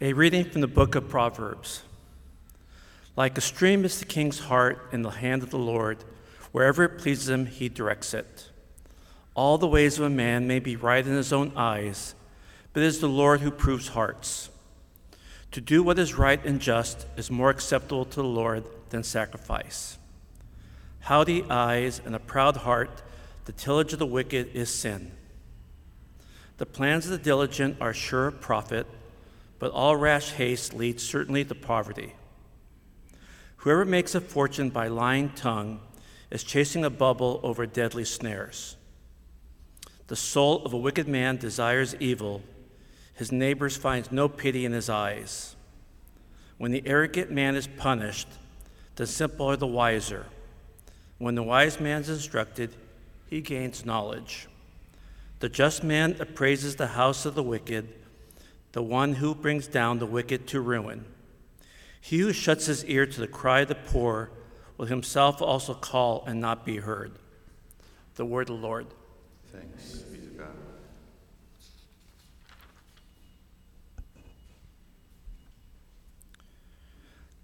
A reading from the book of Proverbs. Like a stream is the king's heart in the hand of the Lord. Wherever it pleases him, he directs it. All the ways of a man may be right in his own eyes, but it is the Lord who proves hearts. To do what is right and just is more acceptable to the Lord than sacrifice. Haughty eyes and a proud heart, the tillage of the wicked is sin. The plans of the diligent are sure of profit but all rash haste leads certainly to poverty. Whoever makes a fortune by lying tongue is chasing a bubble over deadly snares. The soul of a wicked man desires evil, his neighbors finds no pity in his eyes. When the arrogant man is punished, the simple are the wiser. When the wise man is instructed, he gains knowledge. The just man appraises the house of the wicked the one who brings down the wicked to ruin. He who shuts his ear to the cry of the poor will himself also call and not be heard. The word of the Lord. Thanks be to God.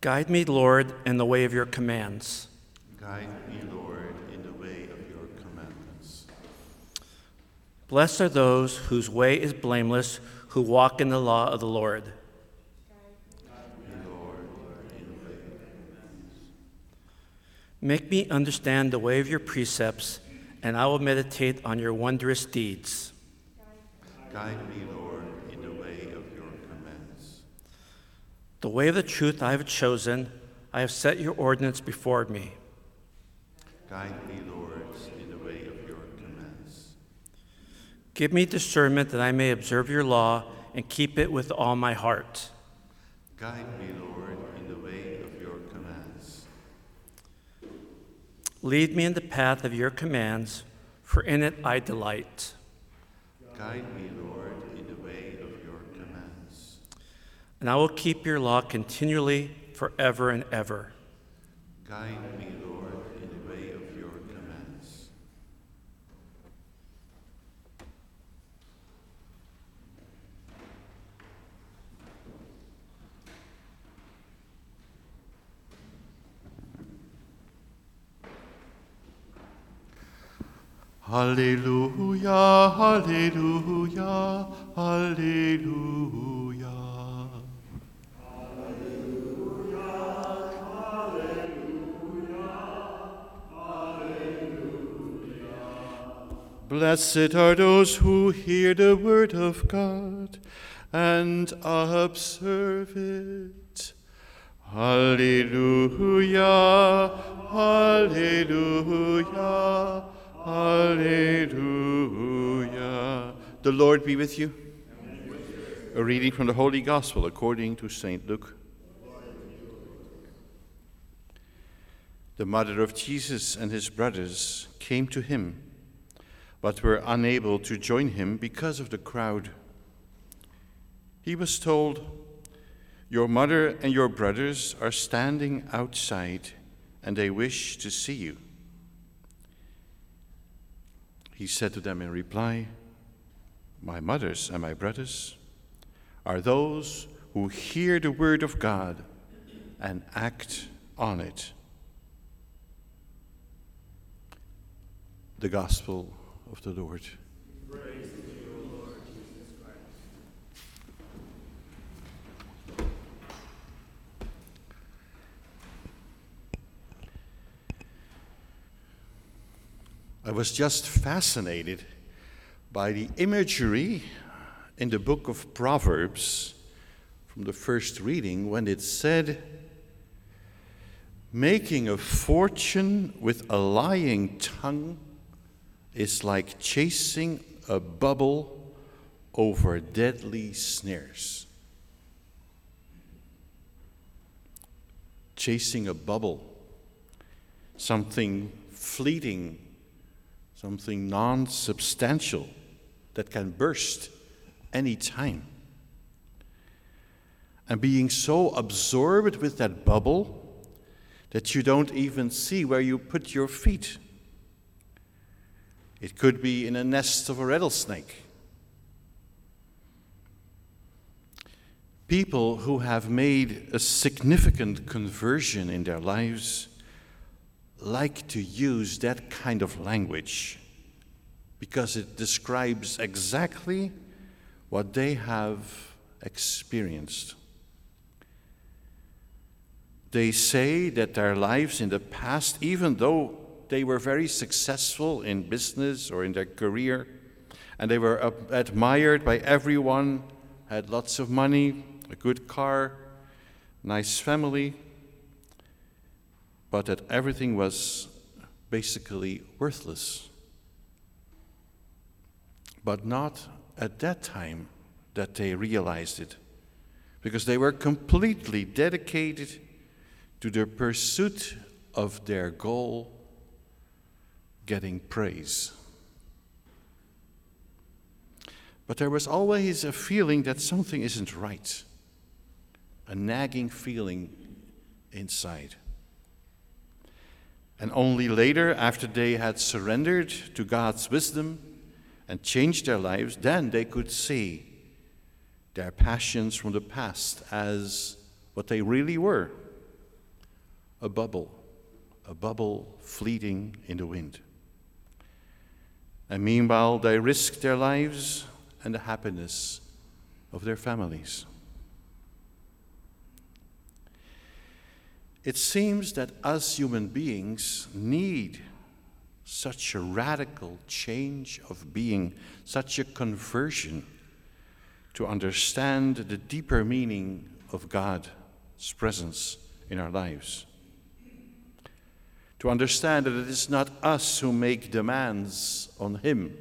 Guide me, Lord, in the way of your commands. Guide me, Lord, in the way of your commandments. Blessed are those whose way is blameless who walk in the law of the Lord. Make me understand the way of your precepts, and I will meditate on your wondrous deeds. Guide me, Lord, in the way of your commands. The way of the truth I have chosen, I have set your ordinance before me. Guide me, Lord, in the way of. Give me discernment that I may observe your law and keep it with all my heart. Guide me, Lord, in the way of your commands. Lead me in the path of your commands, for in it I delight. Guide me, Lord, in the way of your commands. And I will keep your law continually, forever and ever. Guide me, Lord, in the way of your commands. Hallelujah, hallelujah, hallelujah. Blessed are those who hear the word of God and observe it. Hallelujah, hallelujah, hallelujah. The Lord be with you. A reading from the Holy Gospel according to St. Luke. The mother of Jesus and his brothers came to him but were unable to join him because of the crowd. He was told, Your mother and your brothers are standing outside, and they wish to see you. He said to them in reply, My mothers and my brothers are those who hear the word of God and act on it. The Gospel of the Lord. I was just fascinated by the imagery in the book of Proverbs from the first reading when it said, Making a fortune with a lying tongue is like chasing a bubble over deadly snares. Chasing a bubble, something fleeting, something non substantial that can burst any time. And being so absorbed with that bubble that you don't even see where you put your feet. It could be in a nest of a rattlesnake. People who have made a significant conversion in their lives like to use that kind of language because it describes exactly what they have experienced. They say that their lives in the past, even though they were very successful in business or in their career, and they were admired by everyone, had lots of money, a good car, nice family, but that everything was basically worthless. But not at that time that they realized it, because they were completely dedicated to the pursuit of their goal, getting praise. But there was always a feeling that something isn't right a nagging feeling inside. And only later, after they had surrendered to God's wisdom and changed their lives, then they could see their passions from the past as what they really were a bubble, a bubble fleeting in the wind. And meanwhile, they risked their lives and the happiness of their families. It seems that us human beings need such a radical change of being, such a conversion to understand the deeper meaning of God's presence in our lives. To understand that it is not us who make demands on Him,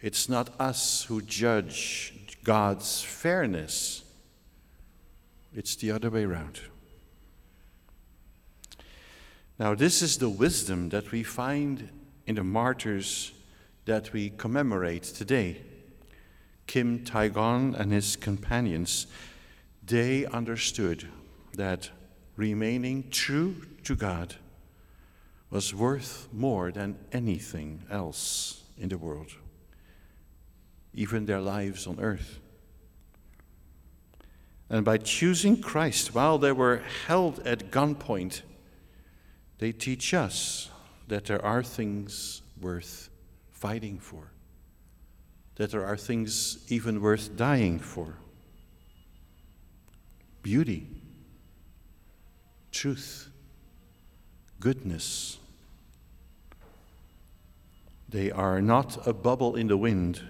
it's not us who judge God's fairness, it's the other way around. Now, this is the wisdom that we find in the martyrs that we commemorate today. Kim Tae-gon and his companions, they understood that remaining true to God was worth more than anything else in the world, even their lives on earth. And by choosing Christ while they were held at gunpoint, they teach us that there are things worth fighting for, that there are things even worth dying for. Beauty, truth, goodness. They are not a bubble in the wind.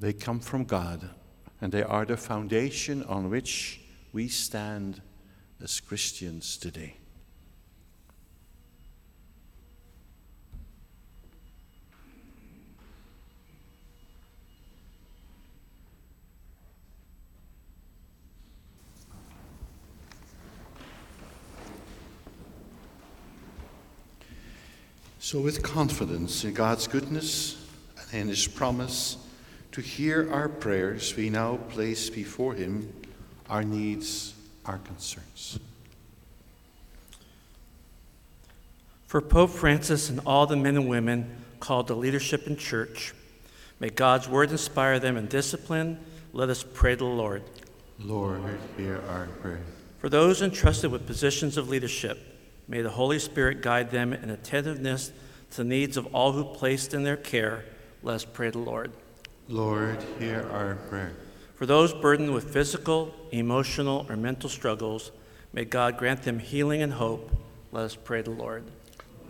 They come from God, and they are the foundation on which we stand as Christians today. So, with confidence in God's goodness and in His promise to hear our prayers, we now place before Him our needs, our concerns. For Pope Francis and all the men and women called to leadership in church, may God's word inspire them in discipline. Let us pray to the Lord. Lord, hear our prayer. For those entrusted with positions of leadership, May the Holy Spirit guide them in attentiveness to the needs of all who placed in their care. Let us pray to the Lord. Lord, hear our prayer. For those burdened with physical, emotional, or mental struggles, may God grant them healing and hope. Let us pray to the Lord.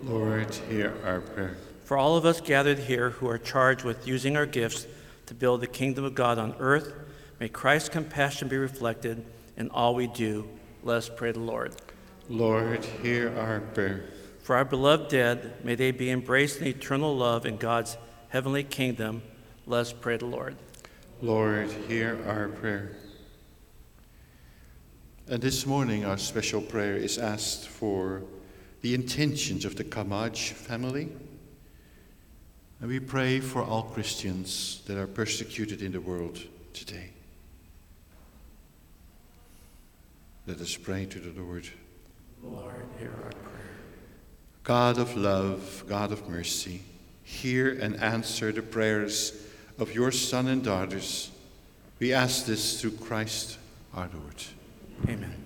Lord, hear our prayer. For all of us gathered here who are charged with using our gifts to build the kingdom of God on earth, may Christ's compassion be reflected in all we do. Let us pray to the Lord. Lord, hear our prayer. For our beloved dead, may they be embraced in eternal love in God's heavenly kingdom. Let us pray to the Lord. Lord, hear our prayer. And this morning, our special prayer is asked for the intentions of the Kamaj family. And we pray for all Christians that are persecuted in the world today. Let us pray to the Lord. Lord, hear our prayer. God of love, God of mercy, hear and answer the prayers of your son and daughters. We ask this through Christ our Lord.